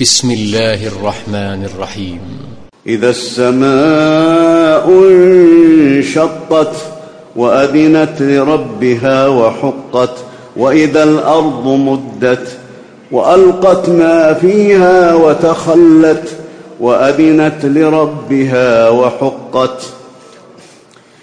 بسم الله الرحمن الرحيم. إذا السماء انشطت وأذنت لربها وحقت وإذا الأرض مدت وألقت ما فيها وتخلت وأذنت لربها وحقت.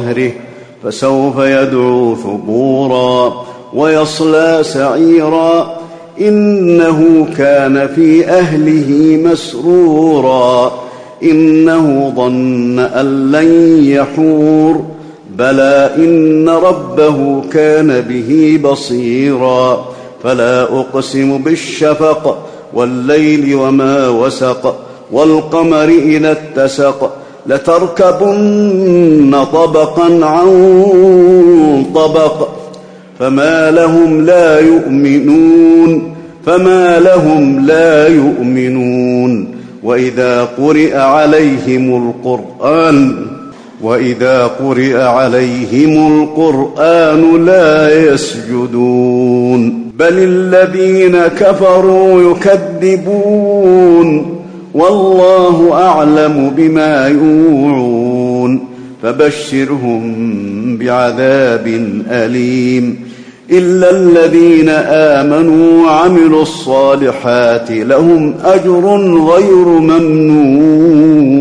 ظهره فسوف يدعو ثبورا ويصلى سعيرا. إنه كان في أهله مسرورا. إنه ظن أن لن يحور. بلى إن ربه كان به بصيرا. فلا أقسم بالشفق والليل وما وسق والقمر إذا اتسق. لتركبن طبقا عن طبق فما لهم لا يؤمنون فما لهم لا يؤمنون. وإذا قرئ عليهم القرآن وإذا قرئ عليهم القرآن لا يسجدون. بل الذين كفروا يكذبون. والله أعلم بما يوعون فبشرهم بعذاب أليم إلا الذين آمنوا وعملوا الصالحات لهم أجر غير ممنون